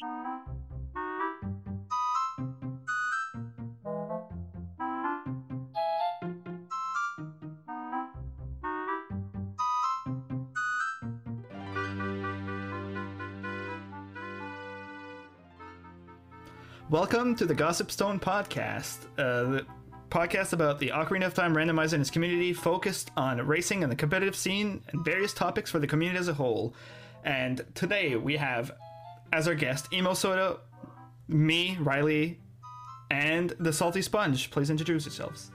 Welcome to the Gossip Stone podcast, uh, the podcast about the Ocarina of Time randomizer and its community, focused on racing and the competitive scene and various topics for the community as a whole. And today we have, as our guest, Emo Soda, me, Riley, and the Salty Sponge. Please introduce yourselves.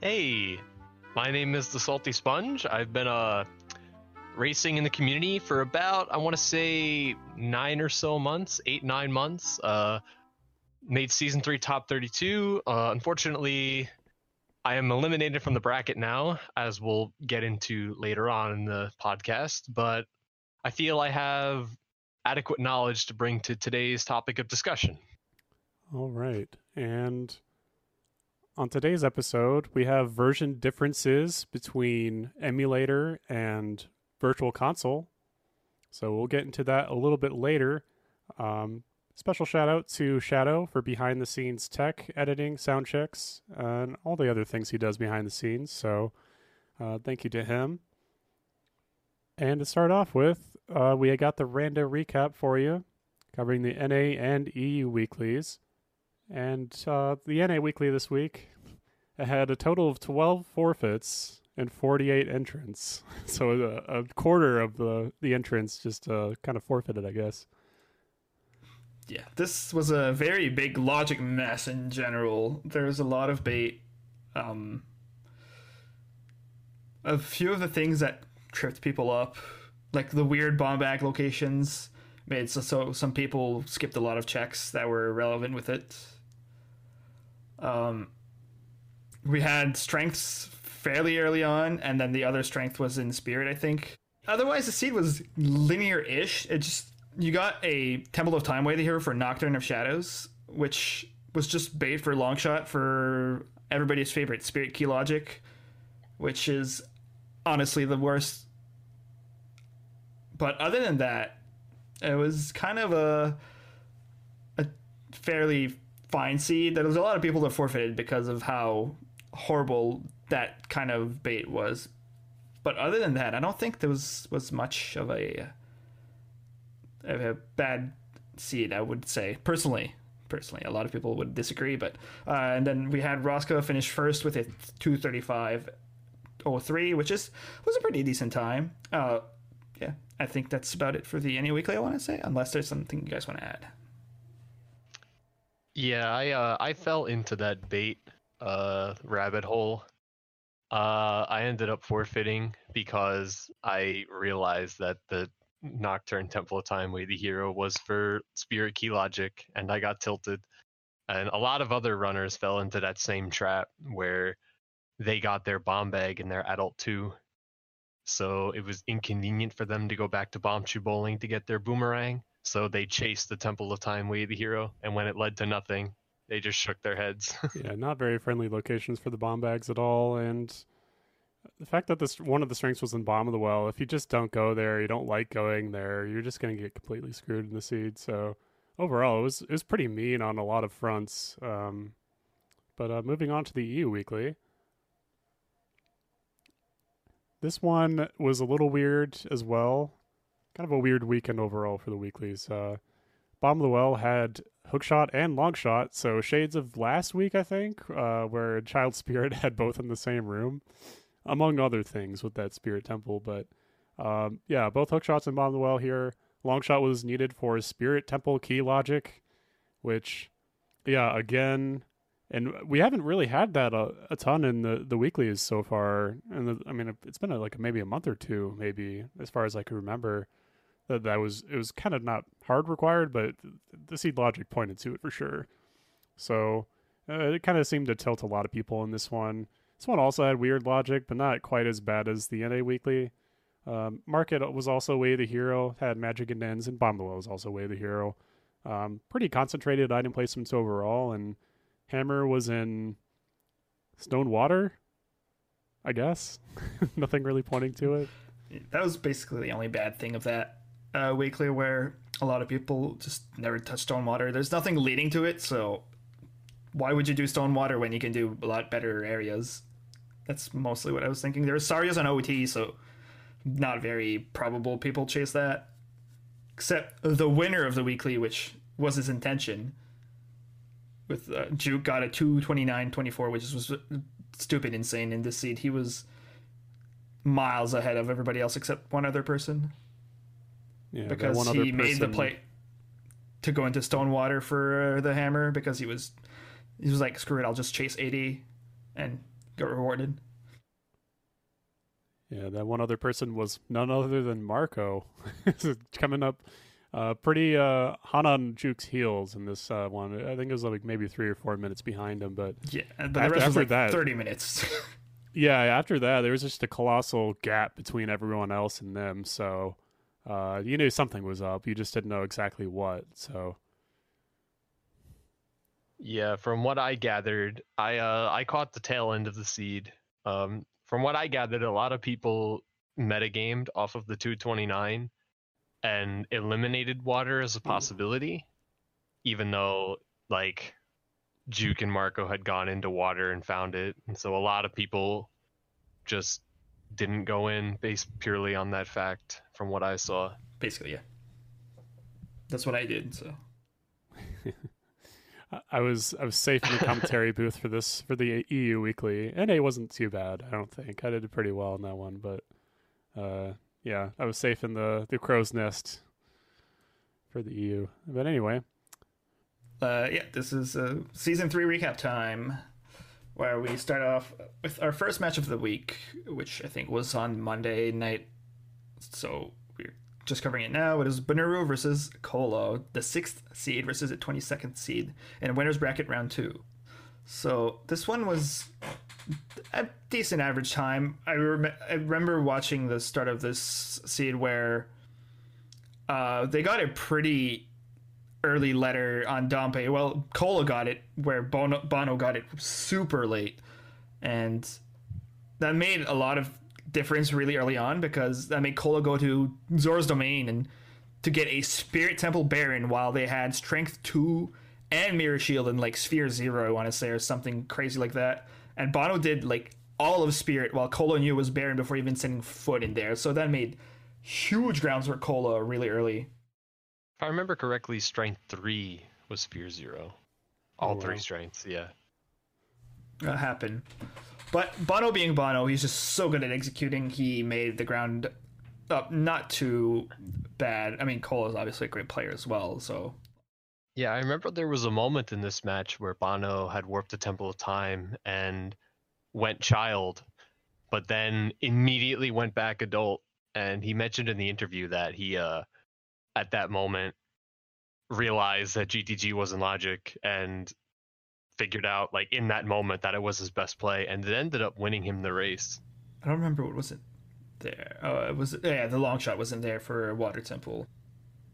Hey, my name is the Salty Sponge. I've been uh, racing in the community for about, I want to say, nine or so months, eight, nine months. Uh, made season three top 32. Uh, unfortunately, I am eliminated from the bracket now, as we'll get into later on in the podcast. But I feel I have adequate knowledge to bring to today's topic of discussion. All right. And on today's episode, we have version differences between emulator and virtual console. So we'll get into that a little bit later. Um, Special shout out to Shadow for behind the scenes tech, editing, sound checks, and all the other things he does behind the scenes. So uh, thank you to him. And to start off with, uh, we got the random recap for you, covering the NA and EU weeklies. And uh, the NA weekly this week had a total of 12 forfeits and 48 entrants. So a, a quarter of the, the entrants just uh, kind of forfeited, I guess yeah, this was a very big logic mess in general. There was a lot of bait. Um, a few of the things that tripped people up, like the weird bomb bag locations, made so, so some people skipped a lot of checks that were relevant with it. Um, we had strengths fairly early on, and then the other strength was in spirit, I think. Otherwise, the seed was linear-ish. It just you got a Temple of Time way to hero for Nocturne of Shadows, which was just bait for long shot for everybody's favorite Spirit Key Logic, which is honestly the worst. But other than that, it was kind of a a fairly fine seed. There was a lot of people that forfeited because of how horrible that kind of bait was. But other than that, I don't think there was was much of a a bad seed, I would say personally. Personally, a lot of people would disagree, but uh, and then we had Roscoe finish first with a 235.03, which is was a pretty decent time. Uh, yeah, I think that's about it for the NA weekly. I want to say, unless there's something you guys want to add. Yeah, I uh, I fell into that bait uh, rabbit hole. Uh, I ended up forfeiting because I realized that the Nocturne Temple of Time Way the Hero was for Spirit Key Logic, and I got tilted. And a lot of other runners fell into that same trap where they got their bomb bag in their adult two. So it was inconvenient for them to go back to Bombchu Bowling to get their boomerang. So they chased the Temple of Time Way the Hero, and when it led to nothing, they just shook their heads. yeah, not very friendly locations for the bomb bags at all, and the fact that this one of the strengths was in Bottom of the well, if you just don't go there, you don't like going there, you're just to get completely screwed in the seed. So overall, it was it was pretty mean on a lot of fronts. Um, but uh, moving on to the EU weekly, this one was a little weird as well. Kind of a weird weekend overall for the weeklies. Uh, Bomb Well had hookshot and longshot, so shades of last week, I think, uh, where Child Spirit had both in the same room among other things with that Spirit Temple. But um, yeah, both hook shots and Bomb Well here. Long shot was needed for Spirit Temple key logic, which, yeah, again, and we haven't really had that a, a ton in the the weeklies so far. And I mean, it's been a, like maybe a month or two, maybe as far as I can remember. That that was it was kind of not hard required, but the seed logic pointed to it for sure. So uh, it kind of seemed to tilt a lot of people in this one. This one also had weird logic, but not quite as bad as the NA Weekly. Um, Market was also Way the Hero, had Magic and Ends, and Bombalo was also Way the Hero. Um, pretty concentrated item placements overall, and Hammer was in Stone Water, I guess. Nothing really pointing to it. That was basically the only bad thing of that uh, weekly, where a lot of people just never touch stone water. There's nothing leading to it, so why would you do stone water when you can do a lot better areas? That's mostly what I was thinking. There was Saria's on OT, so not very probable people chase that. Except the winner of the weekly, which was his intention. With uh, Juke got a 229.24, which was stupid insane in this seed. He was miles ahead of everybody else except one other person Yeah, because he made the play to go into Stonewater for the hammer because he was he was like screw it I'll just chase 80 and get rewarded. Yeah, that one other person was none other than Marco, coming up uh, pretty uh, hot on Juke's heels in this uh, one. I think it was like maybe three or four minutes behind him, but Yeah, but the After- rest was after like that- 30 minutes. yeah, after that there was just a colossal gap between everyone else and them. So uh, you knew something was up. You just didn't know exactly what. So Yeah, from what I gathered, I uh I caught the tail end of the seed. Um, from what I gathered, a lot of people metagamed off of the 229 and eliminated water as a possibility, even though like Juke and Marco had gone into water and found it, and so a lot of people just didn't go in based purely on that fact. From what I saw. Basically, yeah. That's what I did. So I- I was I was safe in the commentary booth for this for the EU Weekly, and it wasn't too bad. I don't think I did pretty well in that one, but uh, yeah, I was safe in the the crow's nest for the EU. But anyway, uh, yeah, this is uh, season three recap time, where we start off with our first match of the week, which I think was on Monday night. So we're just covering it now. It is Bonuru versus Colo, the sixth seed versus the twenty second seed in winners bracket round two. So this one was a decent average time. I, rem- I remember watching the start of this seed where uh, they got a pretty early letter on Dampe. Well, Cola got it where Bono, Bono got it super late, and that made a lot of difference really early on because that made Cola go to Zora's domain and to get a Spirit Temple barren while they had Strength two and Mirror Shield and like Sphere zero, I want to say, or something crazy like that. And Bono did like all of Spirit while Cola knew it was barren before even setting foot in there. So that made huge grounds for Cola really early. If I remember correctly, strength three was Spear Zero. All Oh, three wow. strengths, yeah. uh, happen. But Bono being Bono, he's just so good at executing. He made the ground up not too bad. I mean, Cole is obviously a great player as well. So Yeah, I remember there was a moment in this match where Bono had warped the Temple of Time and went child, but then immediately went back adult. And he mentioned in the interview that he, uh, at that moment, realized that GTG wasn't logic and figured out, like, in that moment, that it was his best play. And it ended up winning him the race. I don't remember what was it there. Oh, it was yeah. The long shot wasn't there for Water Temple,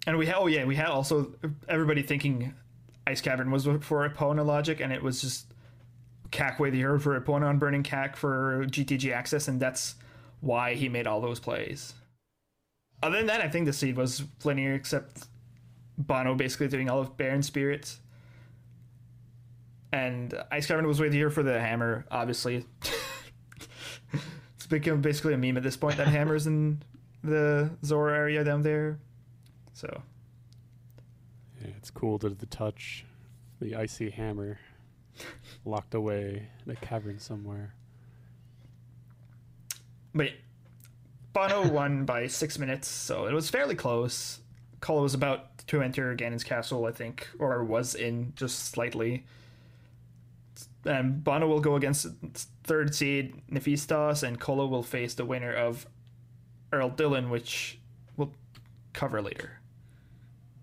and we had oh yeah we had also everybody thinking Ice Cavern was for Epona logic, and it was just Cackway the Hero for Epona on Burning Cac for GTG access, and that's why he made all those plays. Other than that, I think the seed was linear, except Bono basically doing all of barren Spirits. And Ice Cavern was way the here for the hammer, obviously. it's become basically a meme at this point that hammers in the Zora area down there. So yeah, it's cool to the touch, the icy hammer locked away in a cavern somewhere. But Bono won by six minutes, so it was fairly close. Kola was about to enter Ganon's castle, I think, or was in just slightly. And Bono will go against third seed Nephistos, and Kola will face the winner of Earl Dillon, which we'll cover later.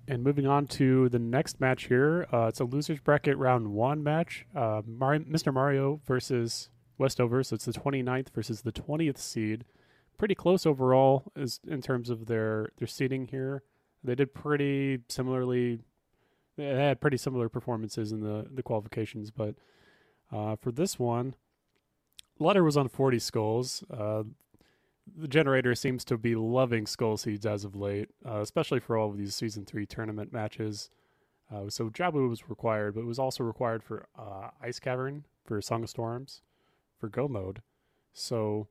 And moving on to the next match here, uh, it's a losers bracket round one match. Uh, Mar- Mr. Mario versus Westover, so it's the 29th versus the 20th seed. Pretty close overall as in terms of their their seeding here. They did pretty similarly. They had pretty similar performances in the the qualifications, but uh, for this one, Letter was on 40 skulls. The generator seems to be loving skull seeds as of late, uh, especially for all of these season three tournament matches. Uh, so Jabu was required, but it was also required for uh, Ice Cavern, for Song of Storms, for Go mode. So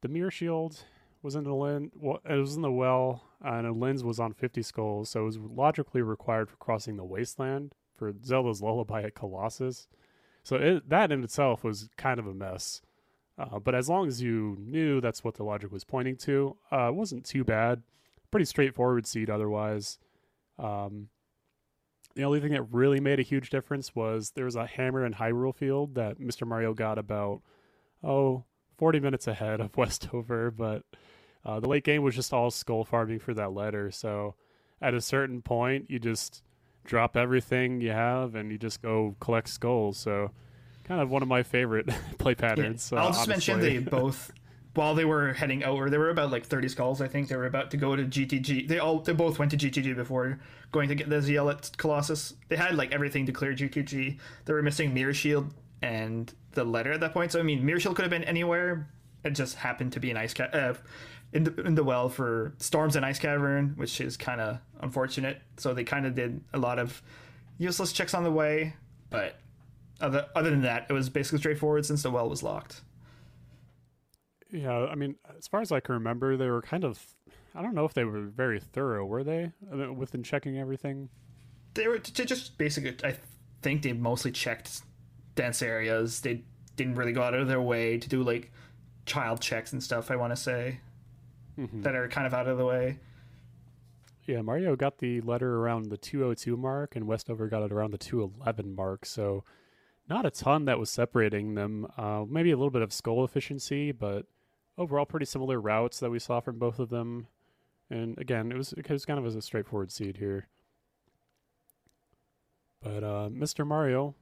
the Mirror Shield was in the lin, well, it was in the well, and a lens was on 50 skulls, so it was logically required for crossing the wasteland for Zelda's Lullaby at Colossus. So it, that in itself was kind of a mess. Uh, but as long as you knew that's what the logic was pointing to, uh, it wasn't too bad. Pretty straightforward seed otherwise. Um, the only thing that really made a huge difference was there was a hammer in Hyrule Field that Mr. Mario got about, oh, 40 minutes ahead of Westover, but uh, the late game was just all skull farming for that letter. So at a certain point, you just drop everything you have and you just go collect skulls. So kind of one of my favorite play patterns. Yeah. I'll uh, just mention they both while they were heading out, or they were about like 30 skulls. I think they were about to go to GTG. They all they both went to GTG before going to get the ZL at Colossus. They had like everything to clear GTG. They were missing Mirror Shield and the letter at that point. So I mean, Mirror Shield could have been anywhere. It just happened to be an ice ca- uh, in the in the well for Storms and Ice Cavern, which is kind of unfortunate. So they kind of did a lot of useless checks on the way, but other other than that, it was basically straightforward since the well was locked. Yeah, I mean, as far as I can remember, they were kind of. I don't know if they were very thorough, were they, within checking everything? They were to just basically. I think they mostly checked dense areas. They didn't really go out of their way to do like child checks and stuff. I want to say mm-hmm. that are kind of out of the way. Yeah, Mario got the letter around the 202 mark, and Westover got it around the 211 mark. So, not a ton that was separating them. Uh, maybe a little bit of skull efficiency, but overall pretty similar routes that we saw from both of them. And again, it was it was kind of as a straightforward seed here. But uh, Mr. Mario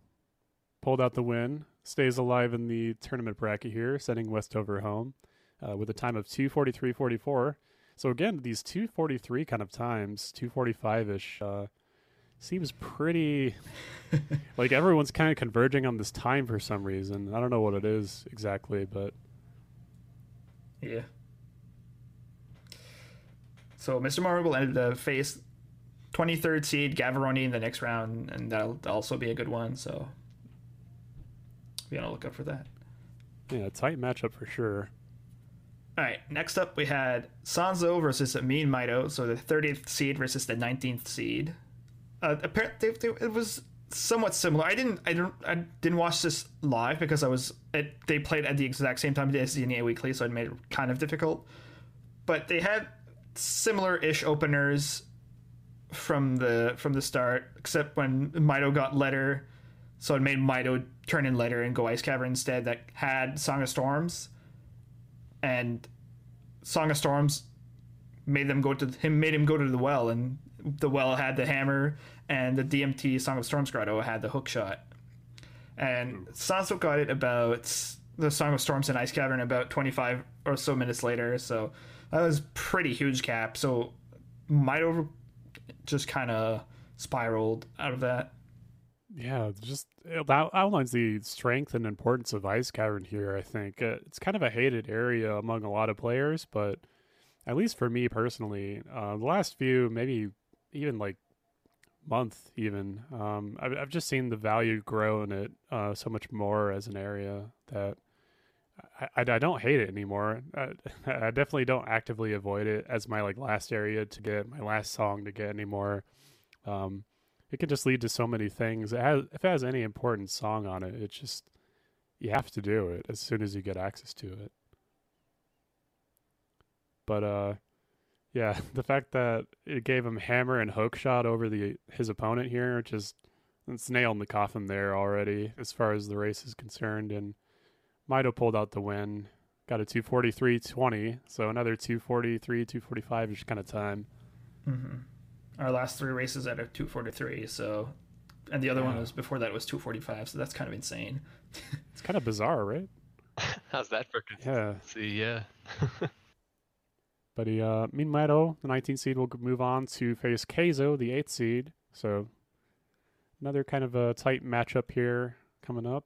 pulled out the win, stays alive in the tournament bracket here, sending Westover home uh, with a time of 243.44. So again, these 243 kind of times, 245 ish, uh, seems pretty like everyone's kind of converging on this time for some reason. I don't know what it is exactly, but yeah. So Mr. Mario will end the face 23rd seed Gavaroni in the next round, and that'll also be a good one. So be on the lookout for that. Yeah, tight matchup for sure. All right, next up we had Sanzo versus Amin Maito, so the 30th seed versus the 19th seed. Uh, apparently, it was somewhat similar. I didn't, I didn't, I didn't watch this live because I was. It, they played at the exact same time as the NEA Weekly, so it made it kind of difficult. But they had similar-ish openers from the from the start, except when Maito got letter, so it made Maito turn in letter and go Ice Cavern instead. That had Song of Storms, and Song of Storms made them go to him made him go to the well, and the well had the hammer and the DMT Song of Storms Grotto had the hook shot. And Sanzo got it about the Song of Storms and Ice Cavern about 25 or so minutes later. So that was pretty huge cap. So Maito just kind of spiraled out of that. Yeah, just that outlines the strength and importance of Ice Cavern here. I think uh, it's kind of a hated area among a lot of players, but at least for me personally, uh, the last few, maybe even like month even. Um, I've, I've just seen the value grow in it uh, so much more as an area that I, I, I don't hate it anymore. I, I, definitely don't actively avoid it as my like last area to get my last song to get anymore. Um, it can just lead to so many things. It has, if it has any important song on it it's just you have to do it as soon as you get access to it. But uh yeah, the fact that it gave him hammer and hook shot over the his opponent here, just it's nail in the coffin there already as far as the race is concerned. And Maito pulled out the win, got a 243.20, so another 243, 245 ish kind of time. Mm-hmm. Our last three races at a 243, so and the other yeah. one was before that was 245, so that's kind of insane. it's kind of bizarre, right? How's that for consistency? Yeah. yeah. But he, uh, Maito, the 19th seed, will move on to face Keizo, the 8th seed. So another kind of a tight matchup here coming up.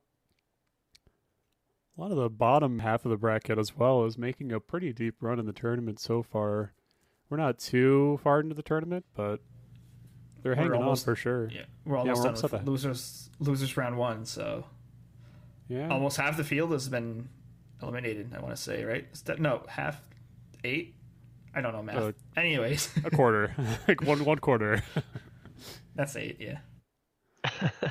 A lot of the bottom half of the bracket as well is making a pretty deep run in the tournament so far. We're not too far into the tournament, but they're We're hanging almost- on for sure. Yeah, we're almost we're done with losers losers round one. So Yeah. almost half the field has been eliminated. I want to say right. No, half eight. I don't know math. Uh, Anyways, a quarter, like one one quarter. that's eight. Yeah.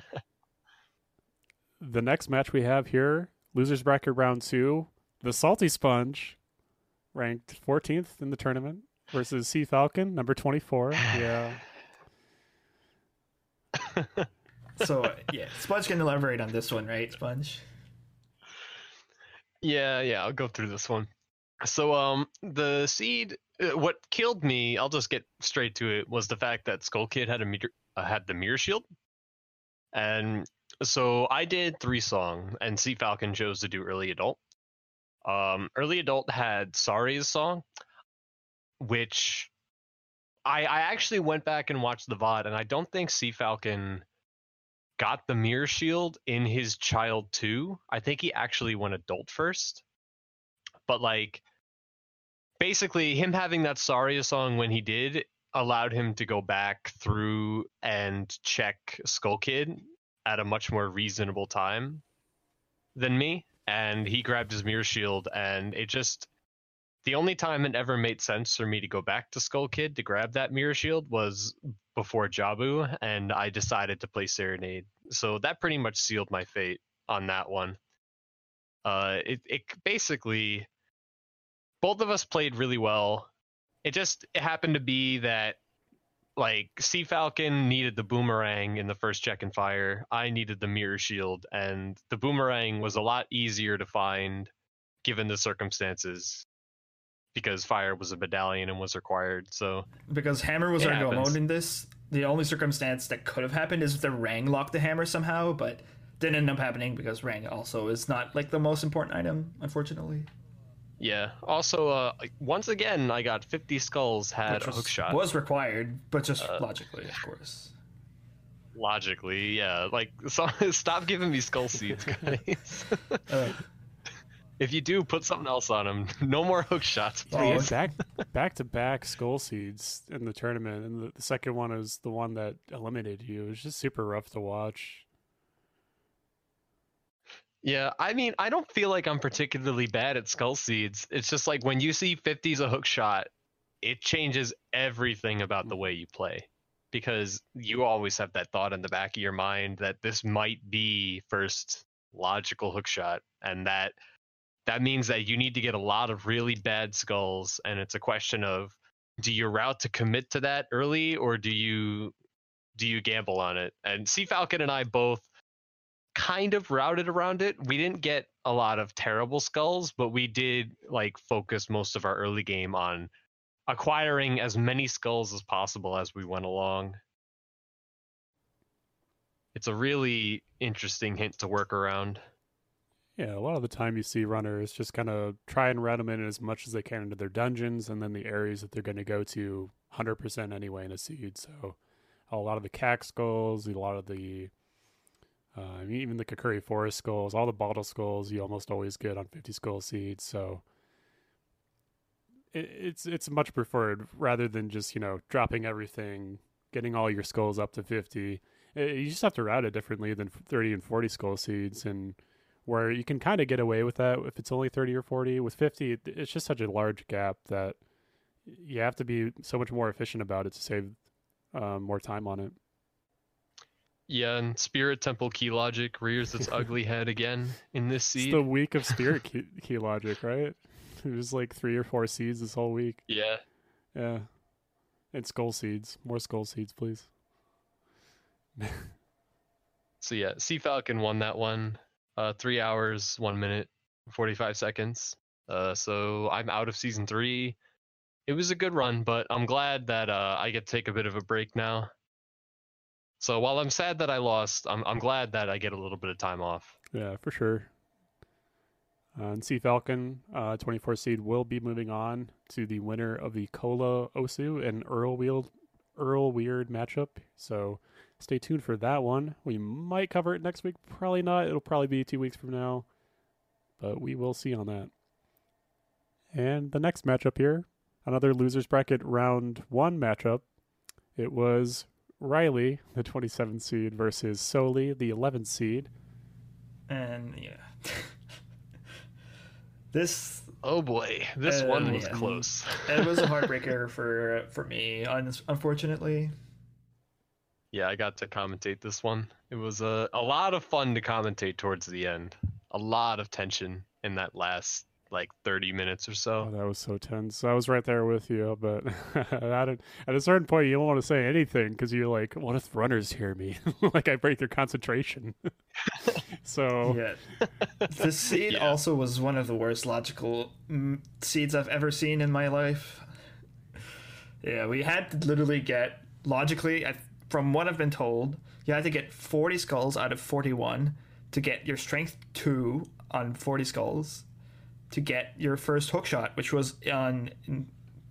the next match we have here, losers bracket round two, the Salty Sponge, ranked 14th in the tournament, versus Sea Falcon, number 24. Yeah, So uh, yeah, Sponge can elaborate on this one, right? Sponge. Yeah, yeah, I'll go through this one. So, um, the seed, uh, what killed me, I'll just get straight to it, was the fact that Skull Kid had a meter, uh, had the mirror shield, and so I did three song, and Sea Falcon chose to do early adult. Um, early adult had Saria's song, which I I actually went back and watched the VOD, and I don't think Sea Falcon got the mirror shield in his child too. I think he actually went adult first. But like basically him having that Saria song when he did allowed him to go back through and check Skull Kid at a much more reasonable time than me. And he grabbed his mirror shield and it just the only time it ever made sense for me to go back to Skull Kid to grab that mirror shield was before Jabu, and I decided to play Serenade. So that pretty much sealed my fate on that one. Uh, it it basically both of us played really well. It just it happened to be that like Sea Falcon needed the boomerang in the first check and fire. I needed the mirror shield, and the boomerang was a lot easier to find given the circumstances because fire was a medallion and was required. So Because Hammer was go mode in this. The only circumstance that could have happened is if the Rang locked the hammer somehow, but didn't end up happening because Rang also is not like the most important item, unfortunately. Yeah. Also, uh, once again, I got 50 skulls had Which a was, hook shot. was required, but just Uh, logically, of course. Logically, yeah. Like, so, stop giving me skull seeds, guys. Uh, if you do, put something else on them. No more hook shots, Oh, please. back back to back skull seeds in the tournament, and the, the second one is the one that eliminated you. It was just super rough to watch. Yeah, I mean, I don't feel like I'm particularly bad at skull seeds. It's just like when you see 50's a hook shot, it changes everything about the way you play. Because you always have that thought in the back of your mind that this might be first logical hook shot, and that that means that you need to get a lot of really bad skulls, and it's a question of do you route to commit to that early or do you do you gamble on it? And Sea Falcon and I both kind of routed around it. We didn't get a lot of terrible skulls, but we did like focus most of our early game on acquiring as many skulls as possible as we went along. It's a really interesting hint to work around. Yeah, a lot of the time you see runners just kind of try and route them in as much as they can into their dungeons, and then the areas that they're going to go to 100% anyway in a seed. So a lot of the cack skulls, a lot of the uh, even the Kokiri forest skulls, all the bottle skulls you almost always get on 50 skull seeds. So it, it's it's much preferred rather than just you know dropping everything, getting all your skulls up to 50. Uh, You just have to route it differently than 30 and 40 skull seeds and where you can kind of get away with that if it's only 30 or 40 with 50 it- it's just such a large gap that you have to be so much more efficient about it to save um, more time on it Yeah, and Spirit Temple Key Logic rears its ugly head again in this it's seed. the week of spirit key, key logic right there's like three or four seeds this whole week Yeah. yeah and skull seeds more skull seeds please So yeah, Sea Falcon won that one. Uh, three hours, one minute, forty-five seconds. Uh, so I'm out of season three. It was a good run, but I'm glad that uh, I get to take a bit of a break now. So while I'm sad that I lost, I'm I'm glad that I get a little bit of time off. Yeah, for sure. Uh, and Sea Falcon, uh, 24 seed, will be moving on to the winner of the Cola Osu and Earl Weird, Earl Weird matchup. So stay tuned for that one. We might cover it next week. Probably not. It'll probably be two weeks from now. but we will see on that. And the next matchup here, another losers bracket round one matchup. It was Riley, the 27th seed, versus Soli, the 11th seed. And yeah. this Oh boy, this Uh, one was yeah. close. it was a heartbreaker for for me, unfortunately. Yeah, I got to commentate this one. It was a, a lot of fun to commentate towards the end. A lot of tension in that last like 30 minutes or Oh, so. that was so tense. I was right there with you, but at, a, at a certain point, you don't want to say anything because you're like, what if runners hear me? like I break their concentration. so Yeah. This seed Yeah. also was one of the worst logical mm, seeds I've ever seen in my life. Yeah, we had to literally get logically, I, from what I've been told, you had to get 40 skulls out of 41 to get your strength 2 on 40 skulls to get your first hook shot, which was on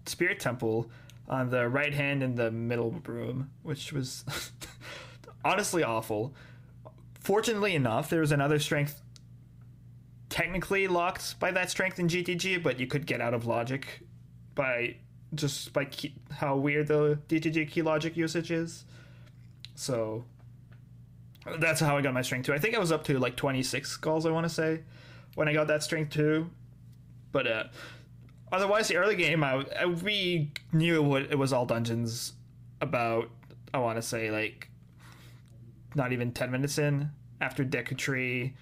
Spirit Temple on the right hand in the middle room, which was honestly awful. Fortunately enough, there was another strength technically locked by that strength in GTG, but you could get out of logic by just by key, how weird the GTG key logic usage is. So that's how I got my strength two. I think I was up to like 26 skulls, I want to say, when I got that strength two. But uh, otherwise, the early game, I, I we knew what it was all dungeons about. I want to say like not even 10 minutes in after Deku Tree,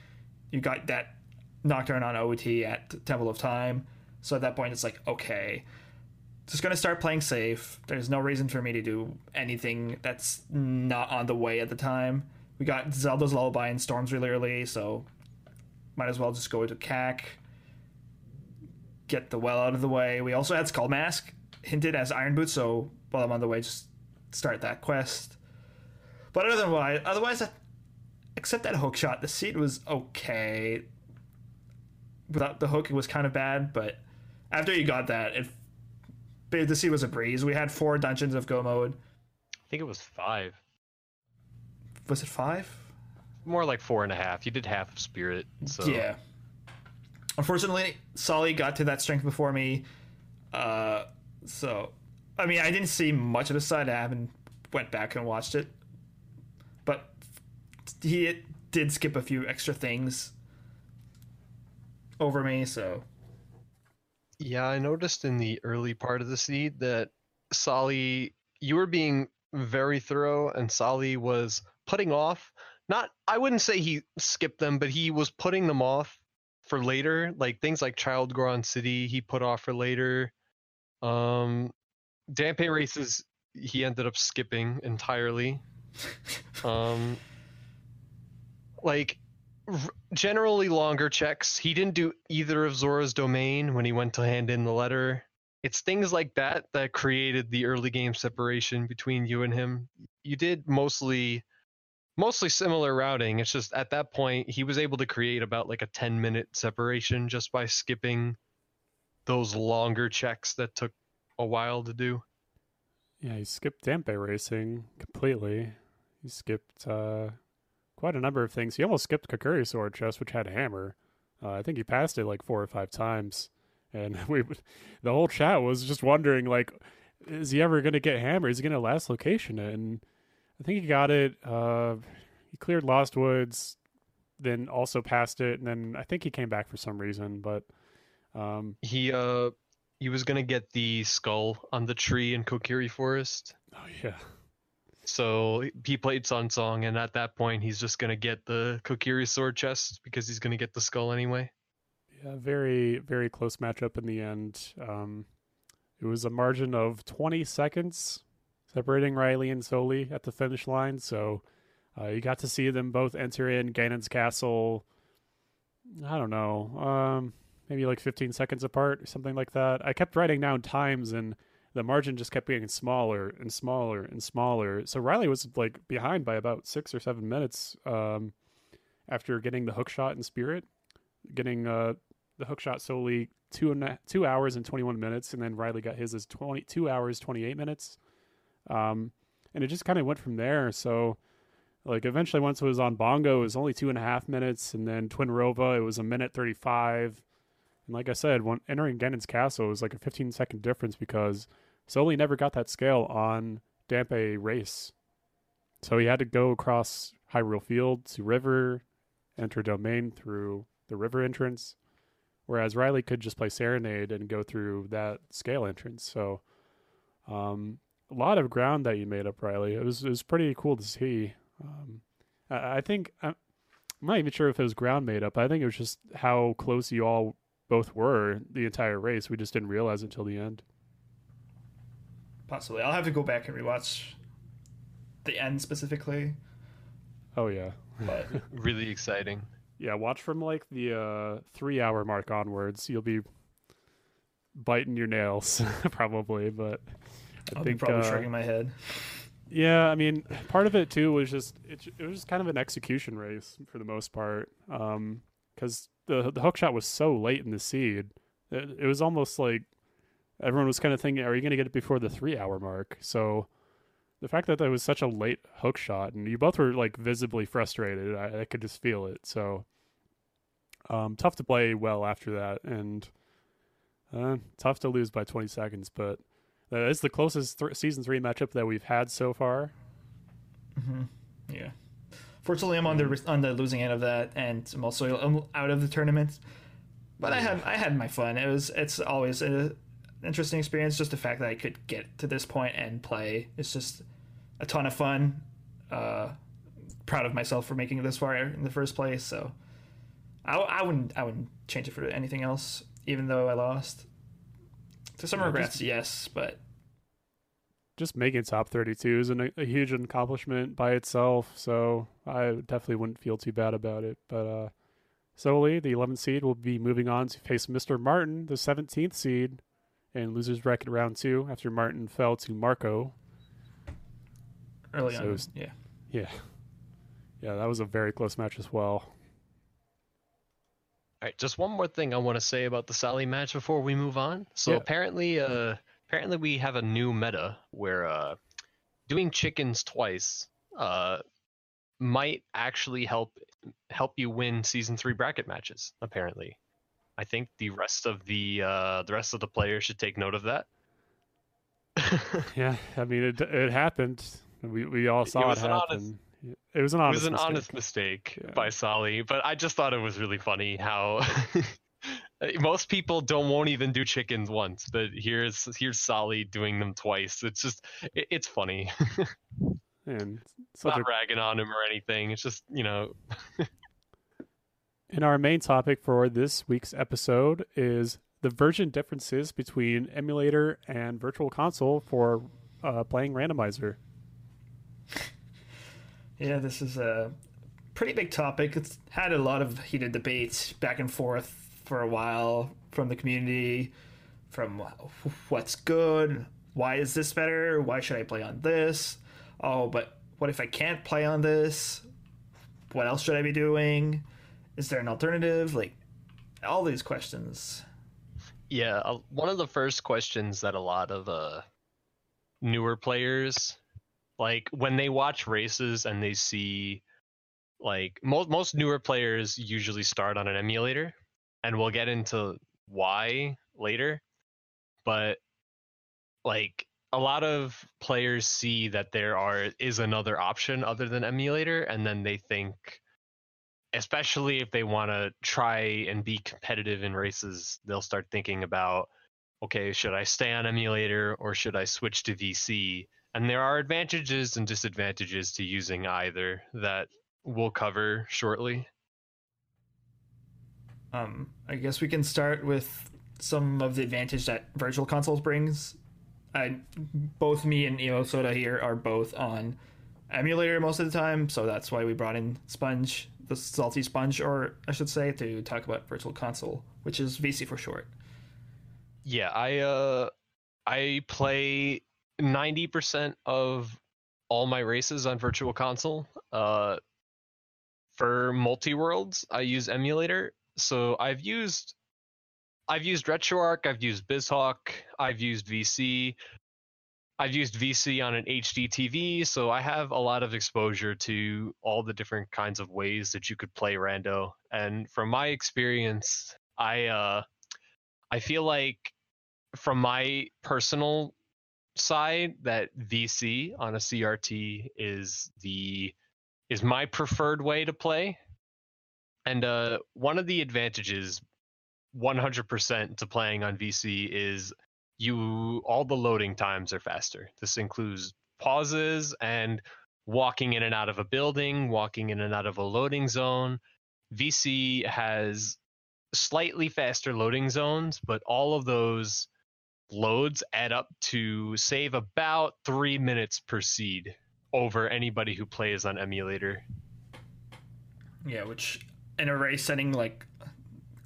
you got that Nocturne on OT at Temple of Time. So at that point, it's like, okay, just gonna start playing safe. There's no reason for me to do anything that's not on the way at the time. We got Zelda's Lullaby and Storms really early, so might as well just go to CAC, get the well out of the way. We also had Skull Mask hinted as Iron Boots, so while I'm on the way, just start that quest. But other than otherwise, otherwise, except that hook shot, the seed was okay. Without the hook, it was kind of bad, but after you got that, it the seed was a breeze. We had four dungeons of go mode. I think it was five. Was it five? More like four and a half. You did half of Spirit. So Yeah. Unfortunately, Solly got to that strength before me. Uh, so, I mean, I didn't see much of the side. I haven't went back and watched it, but he did skip a few extra things over me. So, Yeah, I noticed in the early part of the seed that Sali, you were being very thorough, and Sali was putting off. Not, I wouldn't say he skipped them, but he was putting them off for later. Like things like Child Goron City, he put off for later. Um, Dampe races, he ended up skipping entirely. Um, like r- generally longer checks. He didn't do either of Zora's domain when he went to hand in the letter. It's things like that that created the early game separation between you and him. You did mostly mostly similar routing. It's just at that point he was able to create about like a 10 minute separation just by skipping those longer checks that took a while to do. Yeah, he skipped Dampe racing completely. He skipped uh, quite a number of things. He almost skipped Kokiri Sword Chest, which had a hammer. Uh, I think he passed it like four or five times, and we, the whole chat was just wondering like, is he ever going to get hammer? Is he going to last location? And I think he got it. Uh, he cleared Lost Woods, then also passed it, and then I think he came back for some reason. But um, He uh he was gonna get the skull on the tree in Kokiri Forest. oh yeah, So he played Sun Song, and at that point, he's just gonna get the Kokiri sword chest because he's gonna get the skull anyway. Yeah, very, very close matchup in the end. Um, it was a margin of 20 seconds separating Riley and Soli at the finish line. So uh, you got to see them both enter in Ganon's castle. I don't know, um, maybe like 15 seconds apart or something like that. I kept writing down times and the margin just kept getting smaller and smaller and smaller. So Riley was like behind by about six or seven minutes um, after getting the hook shot in Spirit, getting uh, the hook shot solely two and two hours and 21 minutes, and then Riley got his as 22 hours 28 minutes. Um, and it just kind of went from there. So Like eventually, once it was on Bongo, it was only two and a half minutes, and then Twinrova, it was a minute thirty-five. And like I said, when entering Ganon's castle, it was like a fifteen second difference because Soli never got that scale on Dampé race, so he had to go across Hyrule Field to River, enter domain through the river entrance, whereas Riley could just play Serenade and go through that scale entrance. So, um, a lot of ground that you made up, Riley. It was it was pretty cool to see. Um, I, I think I'm not even sure if it was ground made up. I think it was just how close you all both were the entire race. We just didn't realize until the end. Possibly, I'll have to go back and rewatch the end specifically. Oh yeah, but really exciting. Yeah, watch from like the uh, three hour mark onwards. You'll be biting your nails probably, but I I'll think probably uh, shaking my head. Yeah, I mean, part of it too was just it, it was just kind of an execution race for the most part, because um, the the hook shot was so late in the seed. It, it was almost like everyone was kind of thinking, "Are you going to get it before the three hour mark?" So the fact that that was such a late hook shot and you both were like visibly frustrated i, I could just feel it so um, tough to play well after that and uh, tough to lose by 20 seconds but uh, it's the closest th- season three matchup that we've had so far mm-hmm. yeah fortunately i'm on the on the losing end of that and i'm also out of the tournament but i had i had my fun it was it's always an interesting experience. Just the fact that I could get to this point and play it's just a ton of fun. Uh, proud of myself for making it this far in the first place. So I, I wouldn't I wouldn't change it for anything else, even though I lost. To some yeah, regrets, just, yes, but just making top 32 is an, a huge accomplishment by itself. So I definitely wouldn't feel too bad about it. But uh, Soli, the 11th seed, will be moving on to face Mr. Martin, the 17th seed, in losers bracket round two after Martin fell to Marco. Early so on, was, yeah, yeah, yeah. That was a very close match as well. All right, just one more thing I want to say about the Sally match before we move on. So yeah. apparently, uh, apparently we have a new meta where uh, doing chickens twice uh, might actually help help you win season three bracket matches. Apparently, I think the rest of the uh, the rest of the players should take note of that. yeah, I mean it. It happened. We we all saw it, it happen. Honest, it was an honest. It was an mistake. honest mistake yeah. by Sally, but I just thought it was really funny how most people don't won't even do chickens once, but here's here's Sally doing them twice. It's just it, it's funny. and not a... ragging on him or anything. It's just you know. And our main topic for this week's episode is the version differences between emulator and virtual console for uh, playing randomizer. Yeah, this is a pretty big topic. It's had a lot of heated debates back and forth for a while from the community, from what's good, why is this better, why should I play on this? Oh, but what if I can't play on this? What else should I be doing? Is there an alternative? Like all these questions. Yeah, uh, one of the first questions that a lot of uh, newer players like when they watch races and they see like most most newer players usually start on an emulator and we'll get into why later but like a lot of players see that there are is another option other than emulator and then they think especially if they want to try and be competitive in races, they'll start thinking about, okay, should I stay on emulator or should I switch to VC? And there are advantages and disadvantages to using either that we'll cover shortly. Um, I guess we can start with some of the advantage that virtual consoles brings. I, both me and Emo Soda here are both on emulator most of the time, so that's why we brought in Sponge the salty sponge, or I should say, to talk about Virtual Console, which is VC for short. Yeah, I uh, I play ninety percent of all my races on Virtual Console. Uh, for multi worlds, I use emulator. So I've used I've used RetroArch, I've used BizHawk, I've used VC. I've used VC on an HD TV, so I have a lot of exposure to all the different kinds of ways that you could play rando. And from my experience, I uh, I feel like from my personal side that VC on a CRT is the is my preferred way to play. And uh, one of the advantages 100% to playing on VC is you all the loading times are faster. This includes pauses and walking in and out of a building, walking in and out of a loading zone. VC has slightly faster loading zones, but all of those loads add up to save about three minutes per seed over anybody who plays on emulator. Yeah, which in a race setting like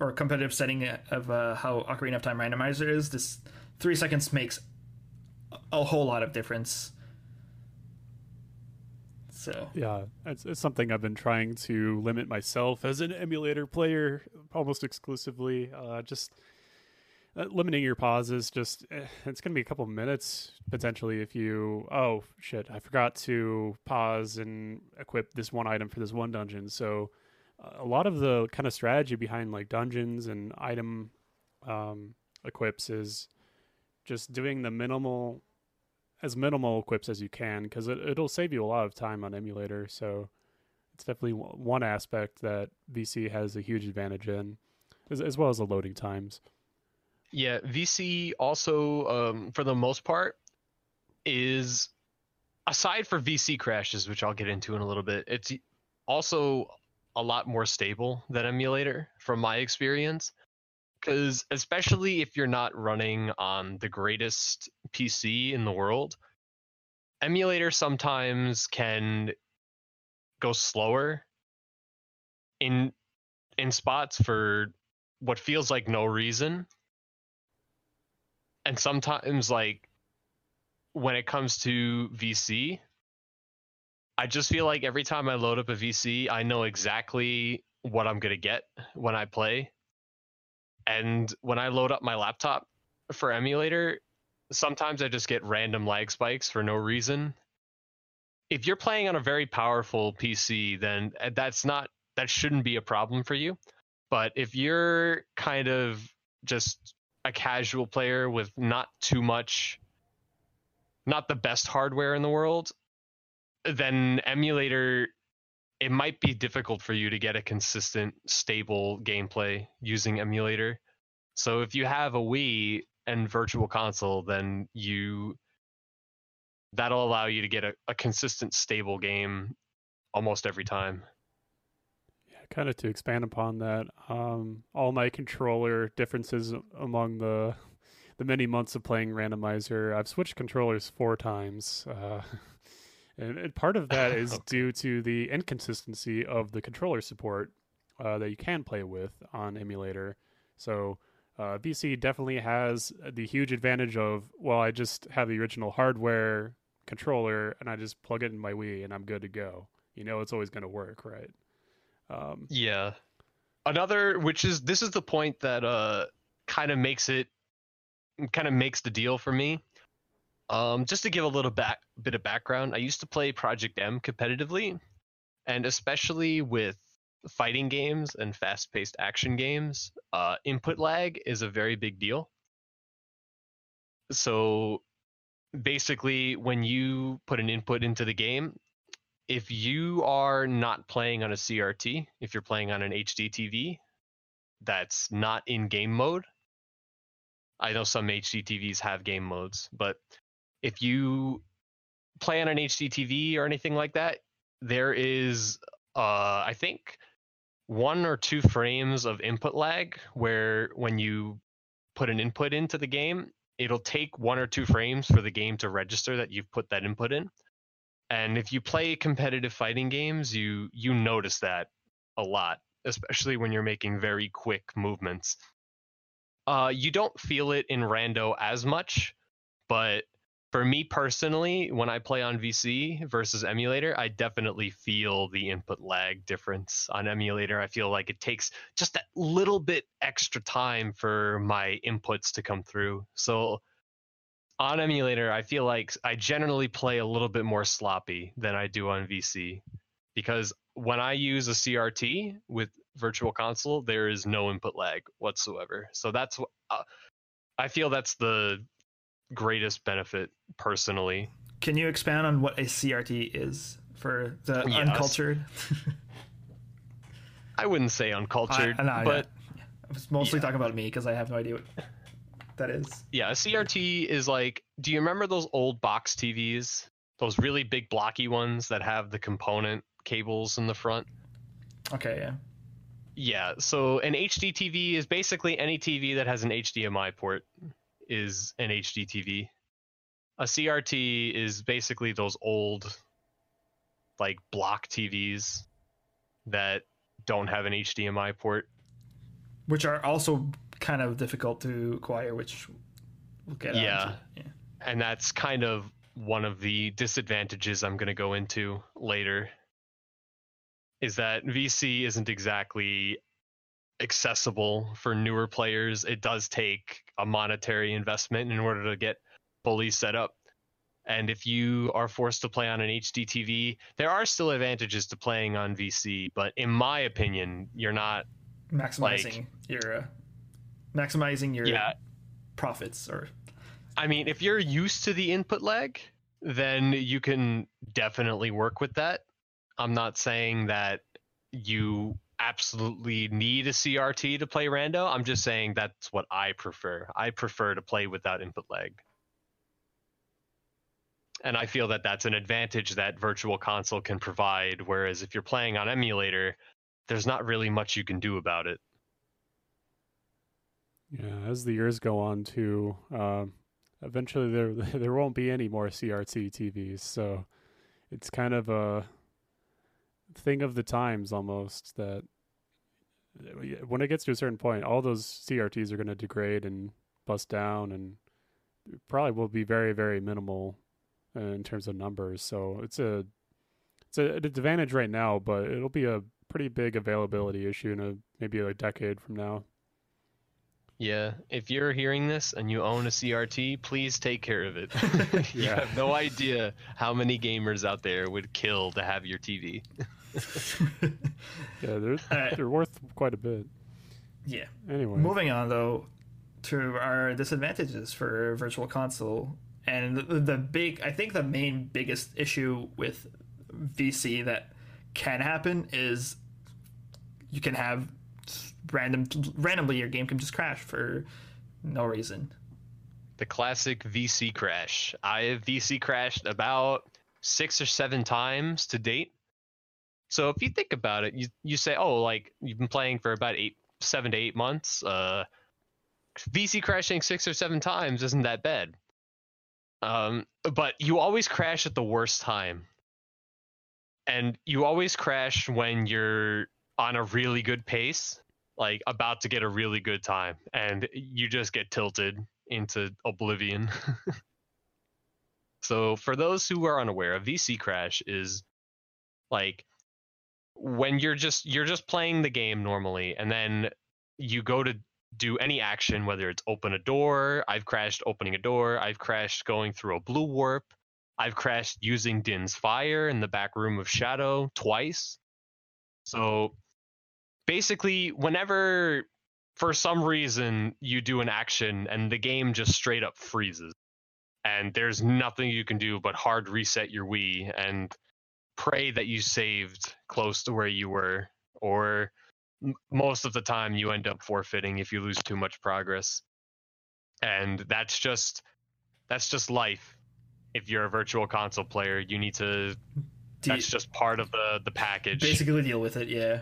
or a competitive setting of uh, how Ocarina of Time randomizer is, this three seconds makes a whole lot of difference. So yeah, it's, it's something I've been trying to limit myself as an emulator player, almost exclusively. Uh, just uh, limiting your pauses. Just eh, it's going to be a couple minutes potentially if you. Oh shit! I forgot to pause and equip this one item for this one dungeon. So uh, a lot of the kind of strategy behind like dungeons and item um, equips is just doing the minimal as minimal equips as you can because it, it'll save you a lot of time on emulator so it's definitely one aspect that vc has a huge advantage in as, as well as the loading times yeah vc also um, for the most part is aside for vc crashes which i'll get into in a little bit it's also a lot more stable than emulator from my experience because especially if you're not running on the greatest PC in the world, emulator sometimes can go slower in in spots for what feels like no reason. And sometimes like when it comes to VC, I just feel like every time I load up a VC, I know exactly what I'm to get when I play and when I load up my laptop for emulator, sometimes I just get random lag spikes for no reason. If you're playing on a very powerful PC, then uh, that's not that shouldn't be a problem for you. But if you're kind of just a casual player with not too much not the best hardware in the world, then emulator it might be difficult for you to get a consistent, stable gameplay using emulator. So if you have a Wii and Virtual Console, then you that'll allow you to get a, a consistent, stable game almost every time. Kind of to expand upon that, um, all my controller differences among the the many months of playing randomizer, I've switched controllers four times. Uh, and, and part of that is okay. due to the inconsistency of the controller support uh, that you can play with on emulator. So uh, VC definitely has the huge advantage of well, I just have the original hardware controller and I just plug it in my Wii and I'm good to go. You know, it's always going to work, right? Um, yeah. Another, which is this is the point that uh kind of makes it kind of makes the deal for me um, just to give a little back, bit of background, I used to play Project M competitively, and especially with fighting games and fast-paced action games, uh, input lag is a very big deal. So basically, when you put an input into the game, if you are not playing on a CRT, if you're playing on an HD TV that's not in game mode, I know some HD TVs have game modes, but if you play on an HDTV or anything like that, there is, uh, I think, one or two frames of input lag where when you put an input into the game, it'll take one or two frames for the game to register that you've put that input in. And if you play competitive fighting games, you you notice that a lot, especially when you're making very quick movements. Uh, you don't feel it in rando as much, but for me personally, when I play on VC versus emulator, I definitely feel the input lag difference on emulator. I feel like it takes just that little bit extra time for my inputs to come through. So on emulator, I feel like I generally play a little bit more sloppy than I do on VC because when I use a CRT with Virtual Console, there is no input lag whatsoever. So that's what uh, I feel that's the greatest benefit personally. Can you expand on what a CRT is for the Yes. uncultured? I wouldn't say uncultured, I, no, but. I was mostly Yeah. talking about me because I have no idea what that is. yeah, a CRT is like. Do you remember those old box TVs? Those really big blocky ones that have the component cables in the front. Okay, yeah. Yeah, so an HD TV is basically any TV that has an HDMI port is an HD TV. A CRT is basically those old like block TVs that don't have an HDMI port. Which are also kind of difficult to acquire, which we'll get Yeah. Yeah. And that's kind of one of the disadvantages I'm going to go into later is that VC isn't exactly accessible for newer players. It does take a monetary investment in order to get fully set up. And if you are forced to play on an HD TV, there are still advantages to playing on VC, but in my opinion, you're not Maximizing your uh, maximizing your yeah, profits or I mean, if you're used to the input lag, then you can definitely work with that. I'm not saying that you absolutely need a CRT to play rando. I'm just saying that's what I prefer. I prefer to play without input lag. And I feel that that's an advantage that Virtual Console can provide. Whereas if you're playing on emulator, there's not really much you can do about it. Yeah, as the years go on, too, um, eventually there there won't be any more CRT TVs. So it's kind of a thing of the times almost that when it gets to a certain point, all those CRTs are going to degrade and bust down, and probably will be very very minimal uh, in terms of numbers. So it's a it's a, an advantage right now, but it'll be a pretty big availability issue in a maybe a decade from now. Yeah, if you're hearing this and you own a CRT, please take care of it. you Yeah. have no idea how many gamers out there would kill to have your TV. Yeah, they're Alright. they're worth quite a bit. yeah. Anyway, Moving on though to our disadvantages for Virtual Console, and the, the big, I think the main biggest issue with VC that can happen is you can have random, randomly your game can just crash for no reason. The classic VC crash. I have VC crashed about six or seven times to date. So if you think about it, you you say, oh, like you've been playing for about eight, seven to eight months. Uh, VC crashing six or seven times isn't that bad. Um, but you always crash at the worst time, and you always crash when you're on a really good pace, like about to get a really good time, and you just get tilted into oblivion. so for those who are unaware, a VC crash is like when you're just you're just playing the game normally and then you go to do any action whether it's open a door i've crashed opening a door i've crashed going through a blue warp i've crashed using din's fire in the back room of shadow twice so basically whenever for some reason you do an action and the game just straight up freezes and there's nothing you can do but hard reset your wii and pray that you saved close to where you were or m- most of the time you end up forfeiting if you lose too much progress. And that's just that's just life. If you're a virtual console player you need to that's just part of the the package. basically deal with it, yeah.